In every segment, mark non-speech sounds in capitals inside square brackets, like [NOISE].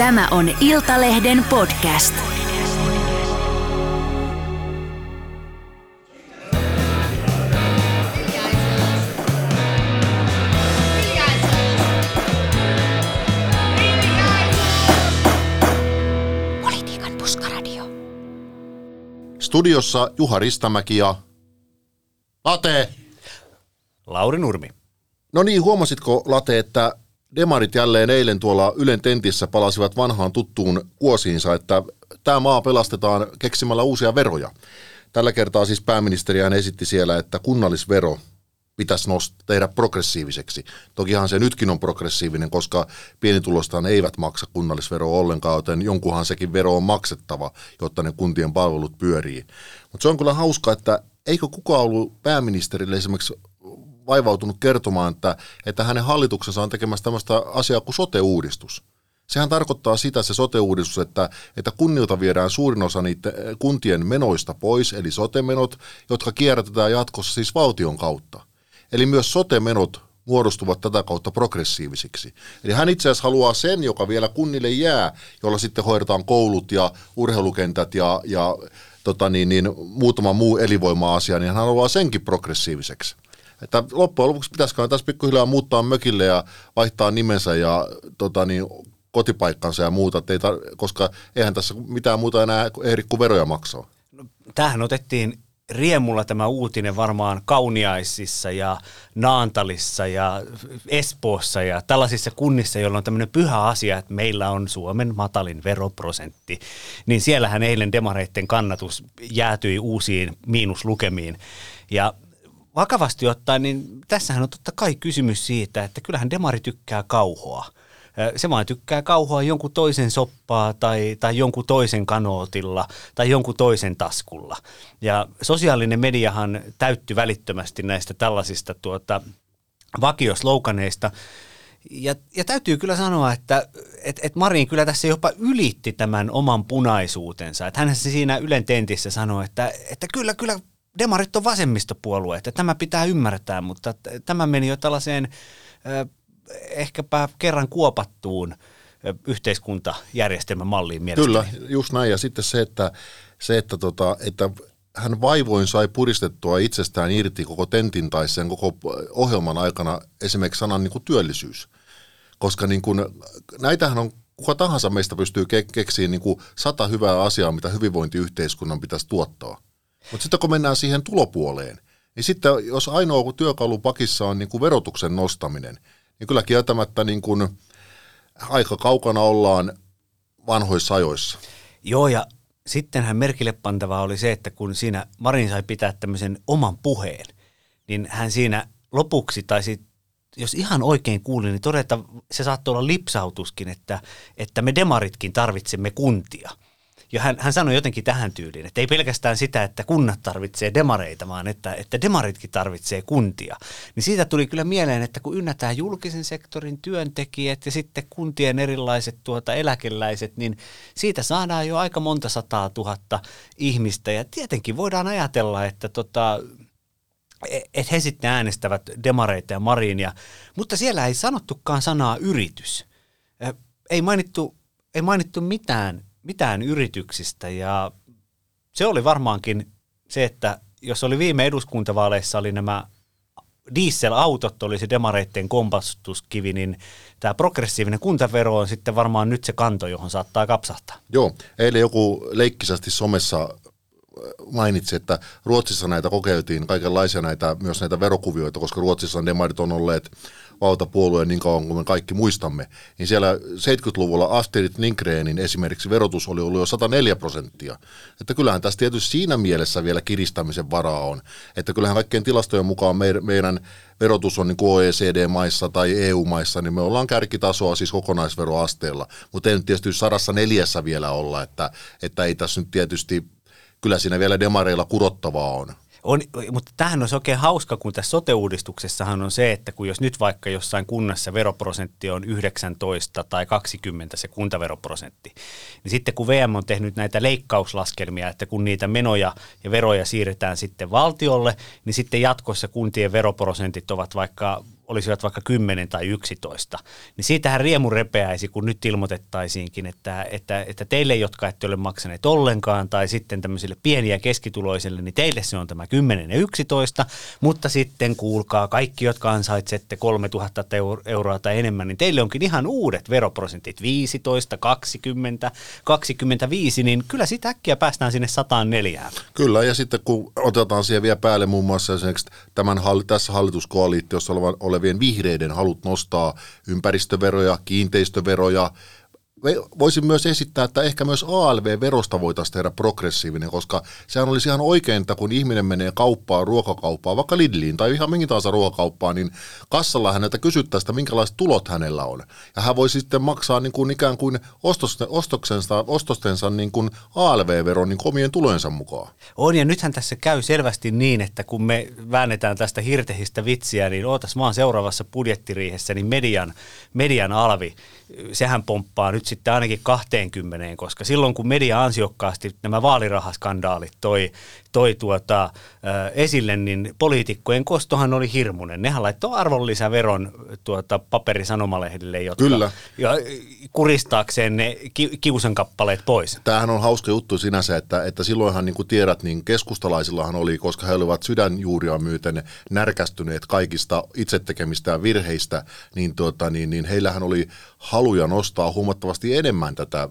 Tämä on Iltalehden podcast. Politiikan puskaradio. Studiossa Juha Ristamäki ja Late. Lauri Nurmi. No niin, huomasitko Late, että demarit jälleen eilen tuolla Ylen tentissä palasivat vanhaan tuttuun kuosiinsa, että tämä maa pelastetaan keksimällä uusia veroja. Tällä kertaa siis pääministeriään esitti siellä, että kunnallisvero pitäisi nost- tehdä progressiiviseksi. Tokihan se nytkin on progressiivinen, koska pienitulostaan eivät maksa kunnallisveroa ollenkaan, joten jonkunhan sekin vero on maksettava, jotta ne kuntien palvelut pyörii. Mutta se on kyllä hauska, että eikö kukaan ollut pääministerille esimerkiksi vaivautunut kertomaan, että, että hänen hallituksensa on tekemässä tämmöistä asiaa kuin sote-uudistus. Sehän tarkoittaa sitä se sote-uudistus, että, että kunnilta viedään suurin osa niiden kuntien menoista pois, eli sote-menot, jotka kierrätetään jatkossa siis valtion kautta. Eli myös sote-menot muodostuvat tätä kautta progressiivisiksi. Eli hän itse asiassa haluaa sen, joka vielä kunnille jää, jolla sitten hoidetaan koulut ja urheilukentät ja, ja tota niin, niin, muutama muu elinvoima-asia, niin hän haluaa senkin progressiiviseksi. Että loppujen lopuksi pitäisikö tässä pikkuhiljaa muuttaa mökille ja vaihtaa nimensä ja tota niin, kotipaikkansa ja muuta, ei tar- koska eihän tässä mitään muuta enää ehdi kuin veroja maksaa. Tähän otettiin riemulla tämä uutinen varmaan Kauniaisissa ja Naantalissa ja Espoossa ja tällaisissa kunnissa, joilla on tämmöinen pyhä asia, että meillä on Suomen matalin veroprosentti. Niin siellähän eilen demareitten kannatus jäätyi uusiin miinuslukemiin. Ja vakavasti ottaen, niin tässähän on totta kai kysymys siitä, että kyllähän demari tykkää kauhoa. Se vaan tykkää kauhoa jonkun toisen soppaa tai, tai jonkun toisen kanootilla tai jonkun toisen taskulla. Ja sosiaalinen mediahan täytty välittömästi näistä tällaisista tuota, vakiosloukaneista. Ja, ja täytyy kyllä sanoa, että et, et Marin kyllä tässä jopa ylitti tämän oman punaisuutensa. Että hän siinä Ylen tentissä sanoi, että, että kyllä, kyllä demarit on vasemmistopuolue, että tämä pitää ymmärtää, mutta tämä meni jo tällaiseen ehkäpä kerran kuopattuun yhteiskuntajärjestelmän malliin mielestäni. Kyllä, just näin. Ja sitten se, että, se, että, tota, että hän vaivoin sai puristettua itsestään irti koko tentin tai sen koko ohjelman aikana esimerkiksi sanan niin kuin työllisyys. Koska niin kuin, näitähän on kuka tahansa meistä pystyy ke- keksiin niin kuin sata hyvää asiaa, mitä hyvinvointiyhteiskunnan pitäisi tuottaa. Mutta sitten kun mennään siihen tulopuoleen, niin sitten jos ainoa työkalu pakissa on niin kuin verotuksen nostaminen, niin kyllä kieltämättä niin kuin aika kaukana ollaan vanhoissa ajoissa. Joo, ja sittenhän merkille pantavaa oli se, että kun siinä Marin sai pitää tämmöisen oman puheen, niin hän siinä lopuksi taisi, jos ihan oikein kuulin, niin todeta, se saattoi olla lipsautuskin, että, että me demaritkin tarvitsemme kuntia – ja hän, hän sanoi jotenkin tähän tyyliin, että ei pelkästään sitä, että kunnat tarvitsee demareita, vaan että, että demaritkin tarvitsee kuntia. Niin siitä tuli kyllä mieleen, että kun ynnätään julkisen sektorin työntekijät ja sitten kuntien erilaiset tuota eläkeläiset, niin siitä saadaan jo aika monta sataa tuhatta ihmistä. Ja tietenkin voidaan ajatella, että tota, että he sitten äänestävät demareita ja marinia, mutta siellä ei sanottukaan sanaa yritys. Ei mainittu, ei mainittu mitään mitään yrityksistä ja se oli varmaankin se, että jos oli viime eduskuntavaaleissa oli nämä dieselautot oli se demareitten kompastuskivi, niin tämä progressiivinen kuntavero on sitten varmaan nyt se kanto, johon saattaa kapsahtaa. Joo, eilen joku leikkisesti somessa mainitsi, että Ruotsissa näitä kokeiltiin kaikenlaisia näitä, myös näitä verokuvioita, koska Ruotsissa demarit on olleet valtapuolueen niin kauan kuin me kaikki muistamme, niin siellä 70-luvulla Astrid Lindgrenin esimerkiksi verotus oli ollut jo 104 prosenttia. Että kyllähän tässä tietysti siinä mielessä vielä kiristämisen varaa on. Että kyllähän kaikkien tilastojen mukaan meidän verotus on niin OECD-maissa tai EU-maissa, niin me ollaan kärkitasoa siis kokonaisveroasteella. Mutta ei nyt tietysti sadassa neljässä vielä olla, että, että ei tässä nyt tietysti, kyllä siinä vielä demareilla kurottavaa on. On, mutta tähän on oikein hauska, kun tässä sote-uudistuksessahan on se, että kun jos nyt vaikka jossain kunnassa veroprosentti on 19 tai 20 se kuntaveroprosentti, niin sitten kun VM on tehnyt näitä leikkauslaskelmia, että kun niitä menoja ja veroja siirretään sitten valtiolle, niin sitten jatkossa kuntien veroprosentit ovat vaikka olisivat vaikka 10 tai 11, niin siitähän riemu repeäisi, kun nyt ilmoitettaisiinkin, että, että, että teille, jotka ette ole maksaneet ollenkaan, tai sitten tämmöisille pieniä keskituloisille, niin teille se on tämä 10 ja 11, mutta sitten kuulkaa, kaikki, jotka ansaitsette 3000 euroa tai enemmän, niin teille onkin ihan uudet veroprosentit, 15, 20, 25, niin kyllä sitä äkkiä päästään sinne 104. Kyllä, ja sitten kun otetaan siihen vielä päälle muun muassa esimerkiksi tämän, tässä hallituskoalitiossa olevien vihreiden halut nostaa ympäristöveroja, kiinteistöveroja, voisin myös esittää, että ehkä myös ALV-verosta voitaisiin tehdä progressiivinen, koska sehän olisi ihan oikein, että kun ihminen menee kauppaan, ruokakauppaan, vaikka Lidliin tai ihan minkä tahansa ruokakauppaan, niin kassalla häneltä kysyttäisiin, minkälaiset tulot hänellä on. Ja hän voisi sitten maksaa niin kuin ikään kuin ostoksensa, ostostensa niin kuin ALV-veron niin omien tulojensa mukaan. On, ja nythän tässä käy selvästi niin, että kun me väännetään tästä hirtehistä vitsiä, niin ootas vaan seuraavassa budjettiriihessä, niin median, median alvi sehän pomppaa nyt sitten ainakin 20, koska silloin kun media ansiokkaasti nämä vaalirahaskandaalit toi, toi tuota, esille, niin poliitikkojen kostohan oli hirmuinen. Nehän laittoi arvonlisäveron tuota, paperisanomalehille, jotka, Kyllä. Ja, kuristaakseen ne ki, kiusan kappaleet pois. Tämähän on hauska juttu sinänsä, että, että silloinhan niin kuin tiedät, niin keskustalaisillahan oli, koska he olivat sydänjuuria myöten närkästyneet kaikista itse tekemistä virheistä, niin, tuota, niin, niin heillähän oli haluja nostaa huomattavasti enemmän tätä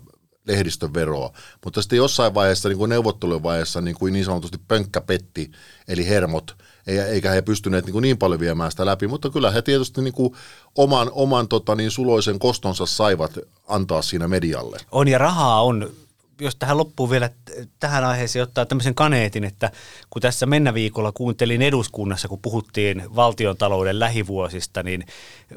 lehdistön veroa. Mutta sitten jossain vaiheessa, niin kuin neuvottelujen vaiheessa, niin, kuin niin sanotusti pönkkä petti, eli hermot, eikä he pystyneet niin, kuin niin paljon viemään sitä läpi, mutta kyllä he tietysti niin kuin oman, oman tota, niin suloisen kostonsa saivat antaa siinä medialle. On ja rahaa on jos tähän loppuu vielä tähän aiheeseen ottaa tämmöisen kaneetin, että kun tässä mennä viikolla kuuntelin eduskunnassa, kun puhuttiin valtiontalouden lähivuosista, niin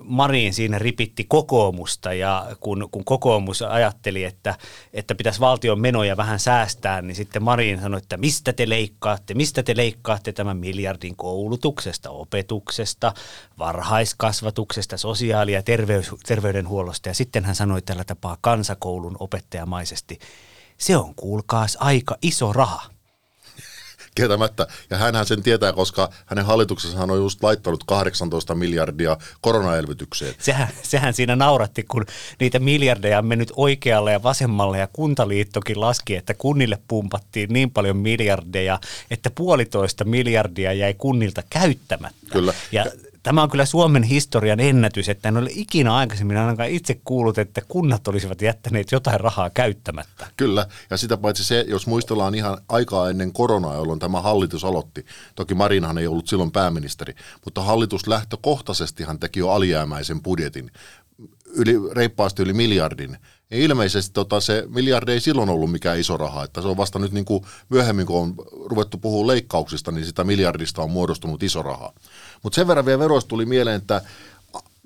Marin siinä ripitti kokoomusta ja kun, kun kokoomus ajatteli, että, että pitäisi valtion menoja vähän säästää, niin sitten Marin sanoi, että mistä te leikkaatte, mistä te leikkaatte tämän miljardin koulutuksesta, opetuksesta, varhaiskasvatuksesta, sosiaali- ja terveys, terveydenhuollosta. Ja sitten hän sanoi tällä tapaa kansakoulun opettajamaisesti, se on kuulkaas aika iso raha. [LAUGHS] Kieltämättä. Ja hänhän sen tietää, koska hänen hallituksensa on just laittanut 18 miljardia koronaelvytykseen. Sehän, sehän siinä nauratti, kun niitä miljardeja on mennyt oikealle ja vasemmalle ja kuntaliittokin laski, että kunnille pumpattiin niin paljon miljardeja, että puolitoista miljardia jäi kunnilta käyttämättä. Kyllä. Ja Tämä on kyllä Suomen historian ennätys, että en ole ikinä aikaisemmin ainakaan itse kuullut, että kunnat olisivat jättäneet jotain rahaa käyttämättä. Kyllä, ja sitä paitsi se, jos muistellaan ihan aikaa ennen koronaa, jolloin tämä hallitus aloitti, toki Marinhan ei ollut silloin pääministeri, mutta hallitus lähtökohtaisestihan teki jo alijäämäisen budjetin, yli, reippaasti yli miljardin, ja ilmeisesti tota, se miljardi ei silloin ollut mikään iso raha, että se on vasta nyt niin kuin myöhemmin, kun on ruvettu puhua leikkauksista, niin sitä miljardista on muodostunut iso raha. Mutta sen verran vielä veroista tuli mieleen, että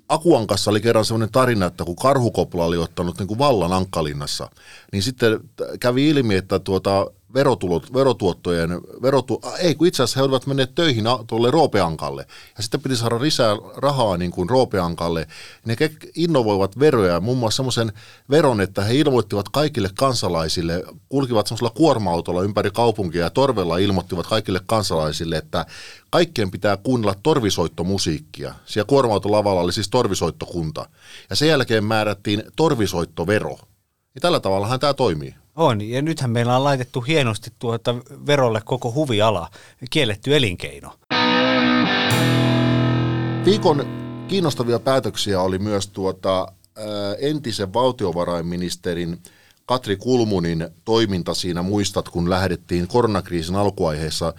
Akuankassa oli kerran sellainen tarina, että kun karhukopla oli ottanut niin kuin vallan Ankkalinnassa, niin sitten kävi ilmi, että tuota, verotulot, verotuottojen, verotu, ei kun itse asiassa he olivat menneet töihin tuolle Roopeankalle ja sitten piti saada lisää rahaa niin kuin Roopeankalle. Ne innovoivat veroja, muun muassa semmoisen veron, että he ilmoittivat kaikille kansalaisille, kulkivat semmoisella kuorma-autolla ympäri kaupunkia ja torvella ilmoittivat kaikille kansalaisille, että kaikkien pitää kuunnella torvisoittomusiikkia. Siellä kuorma-autolavalla oli siis torvisoittokunta ja sen jälkeen määrättiin torvisoittovero. Ja tällä tavallahan tämä toimii. On, ja nythän meillä on laitettu hienosti tuota verolle koko huviala, kielletty elinkeino. Viikon kiinnostavia päätöksiä oli myös tuota, entisen valtiovarainministerin Katri Kulmunin toiminta siinä. Muistat, kun lähdettiin koronakriisin alkuaiheessa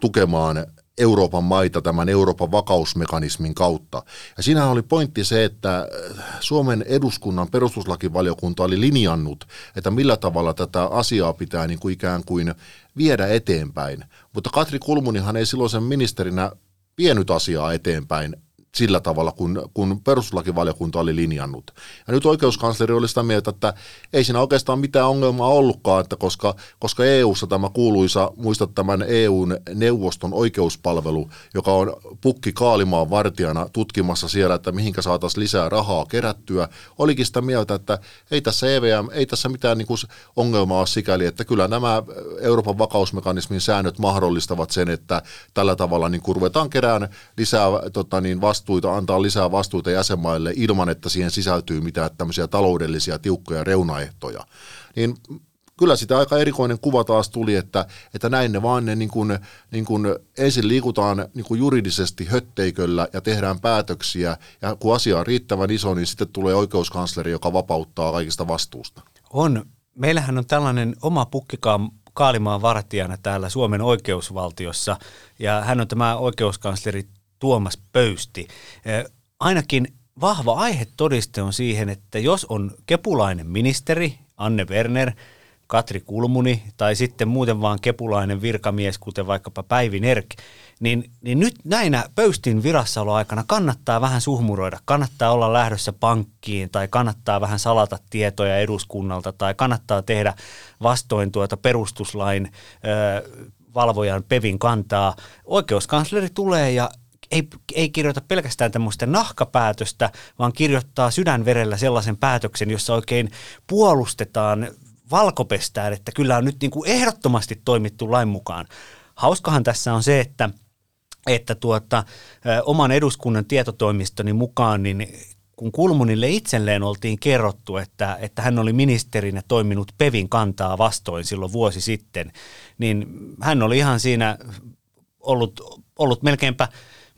tukemaan Euroopan maita tämän Euroopan vakausmekanismin kautta. Ja siinä oli pointti se, että äh, Suomen eduskunnan perustuslakivaliokunta oli linjannut, että millä tavalla tätä asiaa pitää niin kuin ikään kuin viedä eteenpäin. Mutta Katri Kulmunihan ei silloisen ministerinä vienyt asiaa eteenpäin sillä tavalla, kun, kun perustuslakivaliokunta oli linjannut. Ja nyt oikeuskansleri oli sitä mieltä, että ei siinä oikeastaan mitään ongelmaa ollutkaan, että koska, koska EU-ssa tämä kuuluisa, muistat tämän EUn neuvoston oikeuspalvelu, joka on pukki Kaalimaan vartijana tutkimassa siellä, että mihinkä saataisiin lisää rahaa kerättyä, olikin sitä mieltä, että ei tässä EVM, ei tässä mitään niin kuin ongelmaa ole sikäli, että kyllä nämä Euroopan vakausmekanismin säännöt mahdollistavat sen, että tällä tavalla niin kuin ruvetaan kerään lisää tota niin, vasta vastuita, antaa lisää vastuita jäsenmaille ilman, että siihen sisältyy mitään tämmöisiä taloudellisia tiukkoja reunaehtoja. Niin kyllä sitä aika erikoinen kuva taas tuli, että, että näin ne vaan ne niin kuin, niin kuin ensin liikutaan niin kuin juridisesti hötteiköllä ja tehdään päätöksiä, ja kun asia on riittävän iso, niin sitten tulee oikeuskansleri, joka vapauttaa kaikista vastuusta. On. Meillähän on tällainen oma pukkikaan Kaalimaan vartijana täällä Suomen oikeusvaltiossa, ja hän on tämä oikeuskansleri Tuomas Pöysti. Ainakin vahva aihe todiste on siihen, että jos on kepulainen ministeri, Anne Werner, Katri Kulmuni tai sitten muuten vaan kepulainen virkamies, kuten vaikkapa Päivi Nerk, niin, niin nyt näinä pöystin virassaoloaikana kannattaa vähän suhmuroida, kannattaa olla lähdössä pankkiin tai kannattaa vähän salata tietoja eduskunnalta tai kannattaa tehdä vastoin tuota perustuslain ö, valvojan Pevin kantaa. Oikeuskansleri tulee ja ei, ei kirjoita pelkästään tämmöistä nahkapäätöstä, vaan kirjoittaa sydänverellä sellaisen päätöksen, jossa oikein puolustetaan valkopestään, että kyllä on nyt niin kuin ehdottomasti toimittu lain mukaan. Hauskahan tässä on se, että että tuota, oman eduskunnan tietotoimistoni mukaan, niin kun Kulmunille itselleen oltiin kerrottu, että, että hän oli ministerinä toiminut Pevin kantaa vastoin silloin vuosi sitten, niin hän oli ihan siinä ollut, ollut melkeinpä,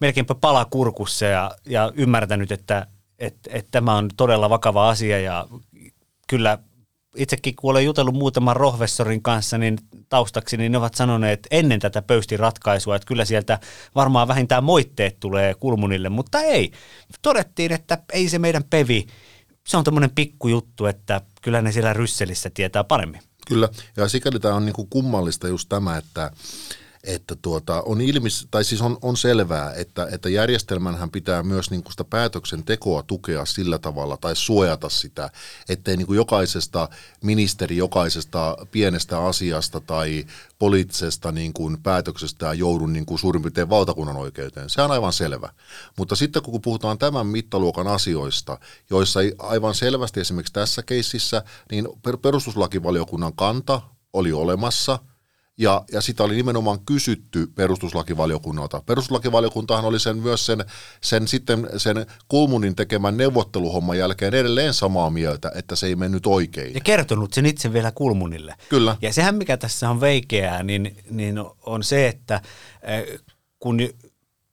melkeinpä palakurkussa ja, ja ymmärtänyt, että, että, että tämä on todella vakava asia ja kyllä itsekin kun olen jutellut muutaman rohvessorin kanssa, niin taustaksi, niin ne ovat sanoneet ennen tätä pöystin ratkaisua, että kyllä sieltä varmaan vähintään moitteet tulee kulmunille, mutta ei. Todettiin, että ei se meidän pevi, se on tämmöinen pikkujuttu, että kyllä ne siellä Rysselissä tietää paremmin. Kyllä, ja sikäli tämä on niin kummallista just tämä, että että tuota, on, ilmis, tai siis on, on selvää, että, että järjestelmänhän pitää myös niin sitä päätöksentekoa tukea sillä tavalla tai suojata sitä, ettei niin jokaisesta ministeri jokaisesta pienestä asiasta tai poliittisesta niin kuin päätöksestä joudu niin kuin suurin piirtein valtakunnan oikeuteen. Se on aivan selvä. Mutta sitten kun puhutaan tämän mittaluokan asioista, joissa aivan selvästi esimerkiksi tässä keississä, niin perustuslakivaliokunnan kanta oli olemassa – ja, ja sitä oli nimenomaan kysytty perustuslakivaliokunnalta. Perustuslakivaliokuntahan oli sen myös sen, sen sitten sen Kulmunin tekemän neuvotteluhomman jälkeen edelleen samaa mieltä, että se ei mennyt oikein. Ja kertonut sen itse vielä Kulmunille. Kyllä. Ja sehän mikä tässä on veikeää, niin, niin on se, että eh, kun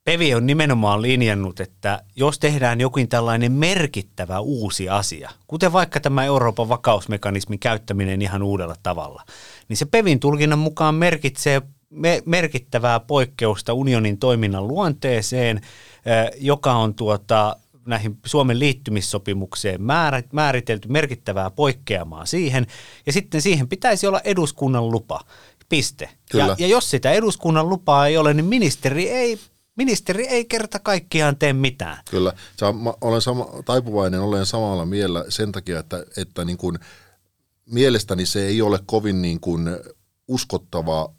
Pevi on nimenomaan linjannut, että jos tehdään jokin tällainen merkittävä uusi asia, kuten vaikka tämä Euroopan vakausmekanismin käyttäminen ihan uudella tavalla, niin se Pevin tulkinnan mukaan merkitsee me, merkittävää poikkeusta unionin toiminnan luonteeseen, joka on tuota, näihin Suomen liittymissopimukseen määritelty merkittävää poikkeamaa siihen, ja sitten siihen pitäisi olla eduskunnan lupa. Piste. Ja, ja jos sitä eduskunnan lupaa ei ole, niin ministeri ei Ministeri ei kerta kaikkiaan tee mitään. Kyllä. Mä olen sama, taipuvainen, olen samalla mielellä sen takia, että, että niin kuin, mielestäni se ei ole kovin niin kuin uskottava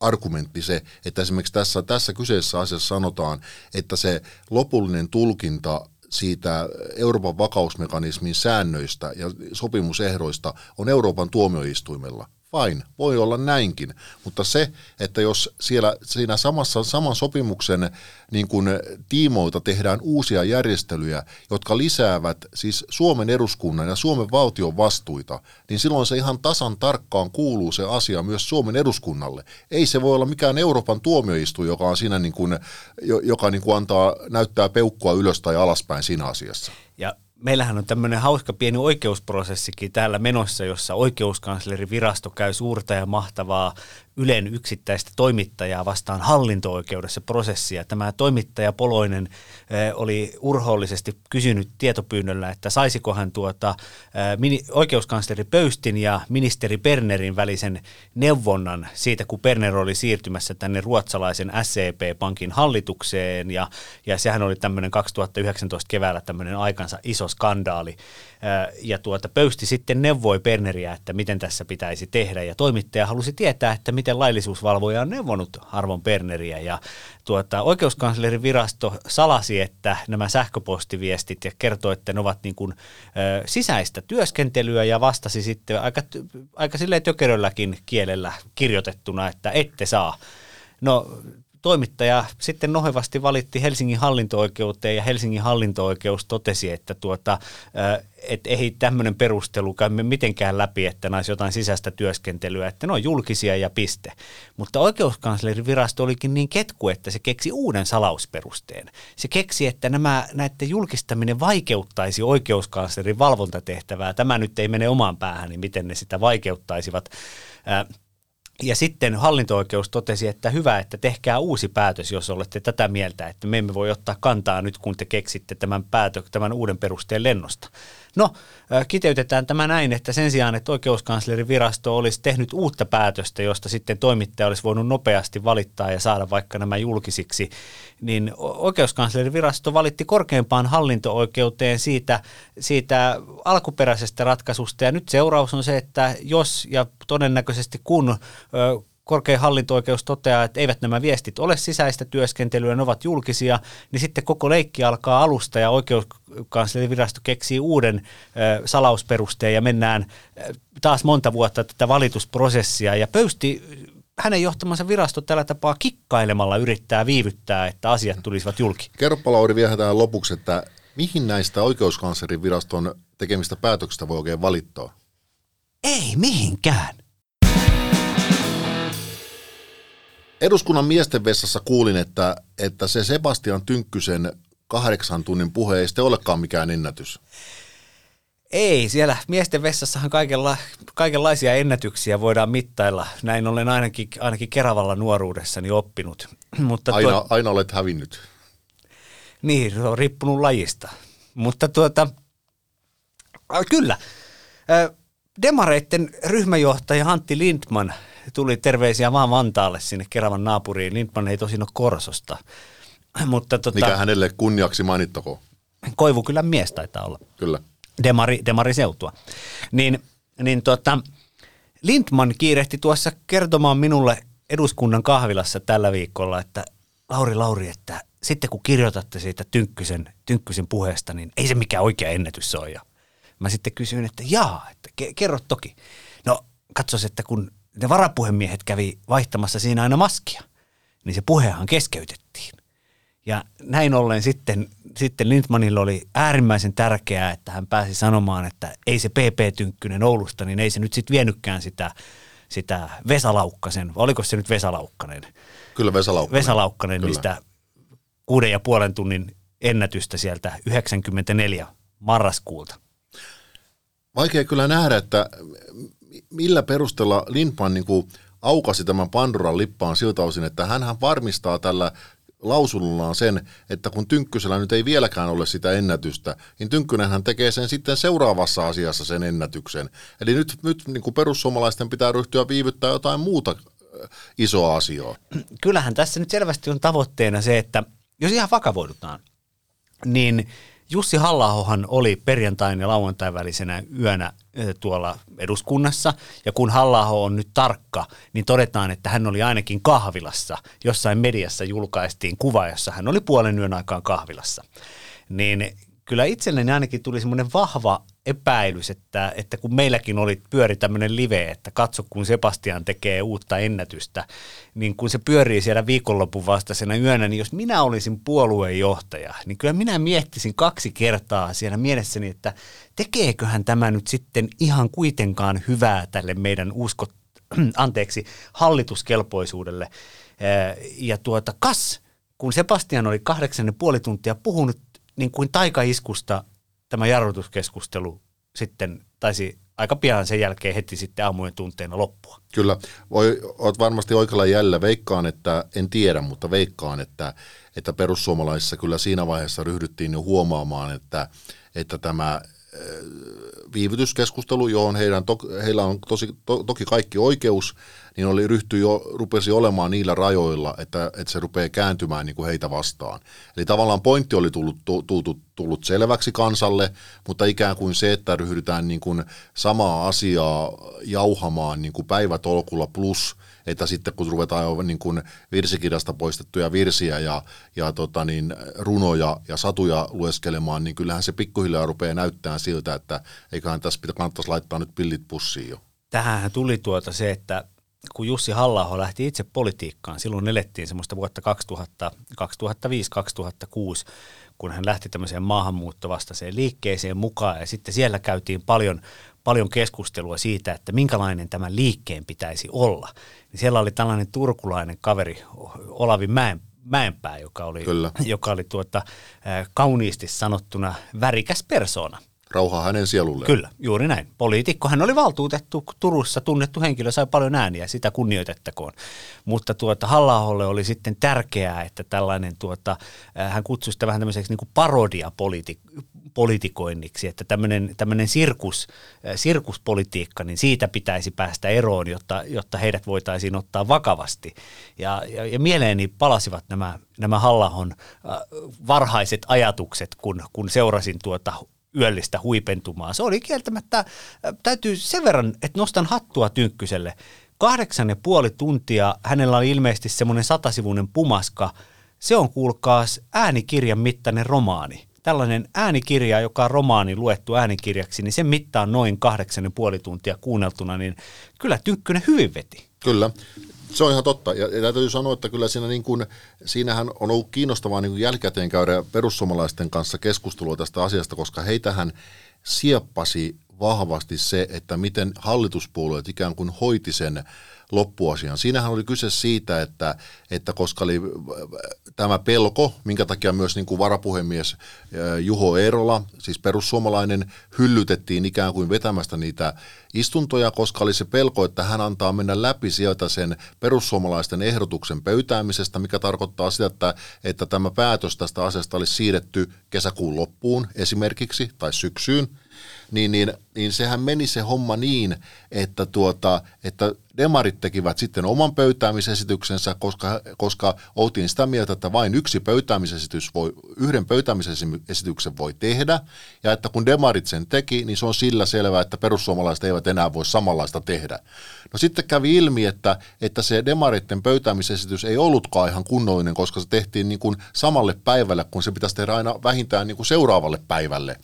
argumentti se, että esimerkiksi tässä, tässä kyseessä asiassa sanotaan, että se lopullinen tulkinta siitä Euroopan vakausmekanismin säännöistä ja sopimusehdoista on Euroopan tuomioistuimella fine, voi olla näinkin, mutta se, että jos siellä siinä samassa, saman sopimuksen niin kuin tiimoilta tehdään uusia järjestelyjä, jotka lisäävät siis Suomen eduskunnan ja Suomen valtion vastuita, niin silloin se ihan tasan tarkkaan kuuluu se asia myös Suomen eduskunnalle. Ei se voi olla mikään Euroopan tuomioistuin, joka on siinä niin kuin, joka niin kuin antaa, näyttää peukkua ylös tai alaspäin siinä asiassa. Ja meillähän on tämmöinen hauska pieni oikeusprosessikin täällä menossa, jossa oikeuskanslerinvirasto käy suurta ja mahtavaa Ylen yksittäistä toimittajaa vastaan hallinto-oikeudessa prosessia. Tämä toimittaja Poloinen eh, oli urhoollisesti kysynyt tietopyynnöllä, että saisiko hän tuota, eh, oikeuskansleri Pöystin ja ministeri Bernerin välisen neuvonnan siitä, kun Berner oli siirtymässä tänne ruotsalaisen SCP-pankin hallitukseen. Ja, ja sehän oli tämmöinen 2019 keväällä tämmöinen aikansa iso skandaali. Ja tuota, Pöysti sitten neuvoi Berneriä, että miten tässä pitäisi tehdä. Ja toimittaja halusi tietää, että miten laillisuusvalvoja on neuvonut Arvon Berneriä ja tuota, oikeuskanslerin virasto salasi, että nämä sähköpostiviestit ja kertoi, että ne ovat niin kuin, ö, sisäistä työskentelyä ja vastasi sitten aika, aika silleen tökerölläkin kielellä kirjoitettuna, että ette saa. No toimittaja sitten nohevasti valitti Helsingin hallinto-oikeuteen ja Helsingin hallinto-oikeus totesi, että tuota, et ei tämmöinen perustelu käymme mitenkään läpi, että näissä jotain sisäistä työskentelyä, että ne on julkisia ja piste. Mutta oikeuskanslerin virasto olikin niin ketku, että se keksi uuden salausperusteen. Se keksi, että nämä, näiden julkistaminen vaikeuttaisi oikeuskanslerin valvontatehtävää. Tämä nyt ei mene omaan päähän, niin miten ne sitä vaikeuttaisivat. Ja sitten hallinto-oikeus totesi, että hyvä, että tehkää uusi päätös, jos olette tätä mieltä, että me emme voi ottaa kantaa nyt, kun te keksitte tämän, päätö, tämän uuden perusteen lennosta. No, kiteytetään tämä näin, että sen sijaan, että oikeuskanslerin virasto olisi tehnyt uutta päätöstä, josta sitten toimittaja olisi voinut nopeasti valittaa ja saada vaikka nämä julkisiksi, niin oikeuskanslerin virasto valitti korkeimpaan hallinto-oikeuteen siitä, siitä alkuperäisestä ratkaisusta. Ja nyt seuraus on se, että jos ja todennäköisesti kun korkein hallinto-oikeus toteaa, että eivät nämä viestit ole sisäistä työskentelyä, ne ovat julkisia, niin sitten koko leikki alkaa alusta ja oikeuskanslerinvirasto keksii uuden ö, salausperusteen ja mennään taas monta vuotta tätä valitusprosessia ja pöysti hänen johtamansa virasto tällä tapaa kikkailemalla yrittää viivyttää, että asiat tulisivat julki. Kerropa Lauri vielä tähän lopuksi, että mihin näistä oikeuskanslerin viraston tekemistä päätöksistä voi oikein valittaa? Ei mihinkään. Eduskunnan miesten vessassa kuulin, että, että se Sebastian Tynkkysen kahdeksan tunnin puhe ei sitten olekaan mikään ennätys. Ei, siellä miesten vessassahan kaikenla, kaikenlaisia ennätyksiä voidaan mittailla. Näin olen ainakin, ainakin Keravalla nuoruudessani oppinut. [CLEARS THROAT] Mutta aina, tuo, aina olet hävinnyt. Niin, se on riippunut lajista. Mutta tuota, kyllä. Demareitten ryhmäjohtaja Antti Lindman tuli terveisiä vaan Vantaalle sinne Keravan naapuriin. Lindman ei tosin ole Korsosta. [CLEARS THROAT] Mutta tota, Mikä hänelle kunniaksi mainittako? Koivukylän mies taitaa olla. Kyllä. Demari, demari seutua. Niin, niin tota, Lindman kiirehti tuossa kertomaan minulle eduskunnan kahvilassa tällä viikolla, että Lauri, Lauri, että sitten kun kirjoitatte siitä Tynkkysen, Tynkkysen puheesta, niin ei se mikään oikea ennätys ole. Ja mä sitten kysyin, että jaa, että kerro toki. No katsos, että kun ne varapuhemiehet kävi vaihtamassa siinä aina maskia, niin se puhehan keskeytettiin. Ja näin ollen sitten, sitten Lindmanille oli äärimmäisen tärkeää, että hän pääsi sanomaan, että ei se PP Tynkkynen Oulusta, niin ei se nyt sitten vienykään sitä, sitä Vesalaukkasen, oliko se nyt Vesalaukkanen? Kyllä Vesalaukkanen. Vesalaukkanen, Kyllä. mistä kuuden ja puolen tunnin ennätystä sieltä 94 marraskuulta. Vaikea kyllä nähdä, että millä perusteella Lindman niin kuin aukasi tämän Pandoran lippaan siltä osin, että hän varmistaa tällä lausunnollaan sen, että kun Tynkkysellä nyt ei vieläkään ole sitä ennätystä, niin Tynkkynenhän tekee sen sitten seuraavassa asiassa sen ennätyksen. Eli nyt, nyt niin kuin perussuomalaisten pitää ryhtyä viivyttää jotain muuta äh, isoa asiaa. Kyllähän tässä nyt selvästi on tavoitteena se, että jos ihan vakavoidutaan, niin Jussi halla oli perjantain ja lauantain välisenä yönä tuolla eduskunnassa, ja kun halla on nyt tarkka, niin todetaan, että hän oli ainakin kahvilassa. Jossain mediassa julkaistiin kuva, jossa hän oli puolen yön aikaan kahvilassa. Niin kyllä itselleni ainakin tuli semmoinen vahva epäilys, että, että kun meilläkin oli pyöri tämmöinen live, että katso kun Sebastian tekee uutta ennätystä, niin kun se pyörii siellä viikonlopun vastaisena yönä, niin jos minä olisin puoluejohtaja, niin kyllä minä miettisin kaksi kertaa siellä mielessäni, että tekeeköhän tämä nyt sitten ihan kuitenkaan hyvää tälle meidän uskot, [CLEARS THROAT] anteeksi, hallituskelpoisuudelle. Ja tuota, kas, kun Sebastian oli kahdeksan ja puoli tuntia puhunut niin kuin taikaiskusta tämä jarrutuskeskustelu sitten taisi aika pian sen jälkeen heti sitten aamujen tunteena loppua. Kyllä, Voi, olet varmasti oikealla jäljellä. Veikkaan, että en tiedä, mutta veikkaan, että, että perussuomalaisissa kyllä siinä vaiheessa ryhdyttiin jo huomaamaan, että, että tämä viivytyskeskustelu, johon heidän to, heillä on tosi, to, toki kaikki oikeus, niin oli ryhtyi jo, rupesi olemaan niillä rajoilla, että, että se rupeaa kääntymään niin kuin heitä vastaan. Eli tavallaan pointti oli tullut, tullut, tullut selväksi kansalle, mutta ikään kuin se, että ryhdytään niin kuin samaa asiaa jauhamaan niin kuin päivätolkulla plus – että sitten kun ruvetaan jo niin kuin virsikirjasta poistettuja virsiä ja, ja tota niin, runoja ja satuja lueskelemaan, niin kyllähän se pikkuhiljaa rupeaa näyttämään siltä, että eiköhän tässä kannattaisi laittaa nyt pillit pussiin jo. Tähän tuli tuota se, että kun Jussi halla lähti itse politiikkaan, silloin elettiin semmoista vuotta 2000, 2005-2006, kun hän lähti tämmöiseen maahanmuuttovastaiseen liikkeeseen mukaan ja sitten siellä käytiin paljon, paljon keskustelua siitä, että minkälainen tämä liikkeen pitäisi olla. Niin siellä oli tällainen turkulainen kaveri Olavi Mäen, Mäenpää, joka oli, Kyllä. [LAUGHS] joka oli tuota, kauniisti sanottuna värikäs persona. Rauha hänen sielulleen. Kyllä, juuri näin. Poliitikko, hän oli valtuutettu Turussa, tunnettu henkilö, sai paljon ääniä, sitä kunnioitettakoon. Mutta tuota, halla oli sitten tärkeää, että tällainen, tuota, hän kutsui sitä vähän tämmöiseksi niin parodiapolitikoinniksi, että tämmöinen, tämmöinen sirkus, sirkuspolitiikka, niin siitä pitäisi päästä eroon, jotta, jotta heidät voitaisiin ottaa vakavasti. Ja, ja, ja mieleeni palasivat nämä, nämä Hallahon varhaiset ajatukset, kun, kun seurasin tuota yöllistä huipentumaa. Se oli kieltämättä, äh, täytyy sen verran, että nostan hattua Tynkkyselle. Kahdeksan ja puoli tuntia hänellä oli ilmeisesti semmoinen satasivuinen pumaska. Se on kuulkaas äänikirjan mittainen romaani. Tällainen äänikirja, joka on romaani luettu äänikirjaksi, niin sen mittaa noin kahdeksan ja puoli tuntia kuunneltuna, niin kyllä Tynkkynen hyvin veti. Kyllä. Se on ihan totta. Ja, ja täytyy sanoa, että kyllä siinä niin kuin, siinähän on ollut kiinnostavaa niin kuin jälkikäteen käydä perussuomalaisten kanssa keskustelua tästä asiasta, koska heitähän sieppasi vahvasti se, että miten hallituspuolueet ikään kuin hoiti sen loppuasian. Siinähän oli kyse siitä, että, että koska oli tämä pelko, minkä takia myös niin kuin varapuhemies Juho Eerola, siis perussuomalainen, hyllytettiin ikään kuin vetämästä niitä istuntoja, koska oli se pelko, että hän antaa mennä läpi sieltä sen perussuomalaisten ehdotuksen pöytäämisestä, mikä tarkoittaa sitä, että, että tämä päätös tästä asiasta olisi siirretty kesäkuun loppuun esimerkiksi tai syksyyn, niin, niin, niin sehän meni se homma niin, että, tuota, että demarit tekivät sitten oman pöytäämisesityksensä, koska, koska oltiin sitä mieltä, että vain yksi pöytäämisesitys voi, yhden pöytäämisesityksen voi tehdä, ja että kun demarit sen teki, niin se on sillä selvää, että perussuomalaiset eivät enää voi samanlaista tehdä. No sitten kävi ilmi, että, että se demaritten pöytäämisesitys ei ollutkaan ihan kunnollinen, koska se tehtiin niin kuin samalle päivälle, kun se pitäisi tehdä aina vähintään niin kuin seuraavalle päivälle.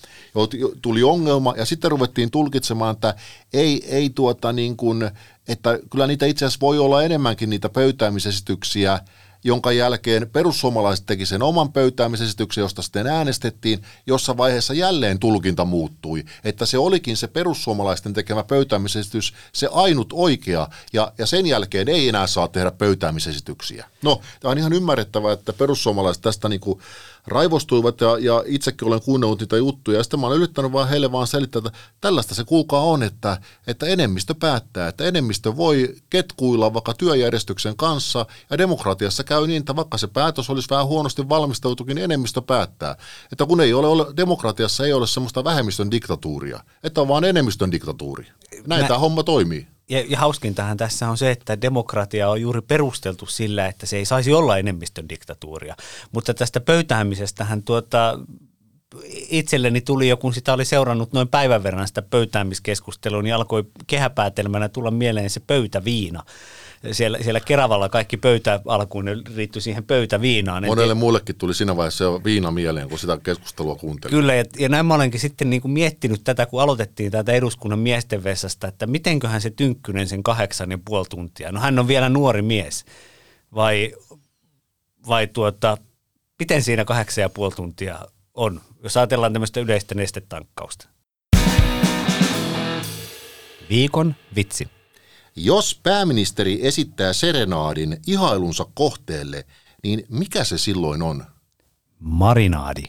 Tuli ongelma, ja sitten ruvettiin tulkitsemaan, että ei, ei tuota niin kuin, että kyllä niitä itse asiassa voi olla enemmänkin niitä pöytäämisesityksiä, jonka jälkeen perussuomalaiset teki sen oman pöytäämisesityksen, josta sitten äänestettiin, jossa vaiheessa jälleen tulkinta muuttui, että se olikin se perussuomalaisten tekemä pöytäämisesitys se ainut oikea, ja, ja sen jälkeen ei enää saa tehdä pöytäämisesityksiä. No, tämä on ihan ymmärrettävää, että perussuomalaiset tästä niin kuin raivostuivat ja, ja itsekin olen kuunnellut niitä juttuja. Ja sitten mä olen yrittänyt vaan heille vaan selittää, että tällaista se kuulkaa on, että, että enemmistö päättää, että enemmistö voi ketkuilla vaikka työjärjestyksen kanssa ja demokratiassa käy niin, että vaikka se päätös olisi vähän huonosti valmistautukin, niin enemmistö päättää. Että kun ei ole, demokratiassa ei ole semmoista vähemmistön diktatuuria, että on vaan enemmistön diktatuuri. Näin Mä... tämä homma toimii ja, ja hauskintahan tässä on se, että demokratia on juuri perusteltu sillä, että se ei saisi olla enemmistön diktatuuria. Mutta tästä pöytäämisestähän tuota, itselleni tuli jo, kun sitä oli seurannut noin päivän verran sitä pöytäämiskeskustelua, niin alkoi kehäpäätelmänä tulla mieleen se pöytäviina siellä, siellä Keravalla kaikki pöytä alkuun riittyi siihen pöytäviinaan. Monelle et, muullekin tuli siinä vaiheessa jo viina mieleen, kun sitä keskustelua kuuntelin. Kyllä, ja, ja näin mä olenkin sitten niin kuin miettinyt tätä, kun aloitettiin tätä eduskunnan miesten vessasta, että mitenköhän se Tynkkynen sen kahdeksan ja puoli tuntia. No hän on vielä nuori mies. Vai, vai tuota, miten siinä kahdeksan ja puoli tuntia on, jos ajatellaan tämmöistä yleistä nestetankkausta? Viikon vitsi. Jos pääministeri esittää serenaadin ihailunsa kohteelle, niin mikä se silloin on? Marinaadi.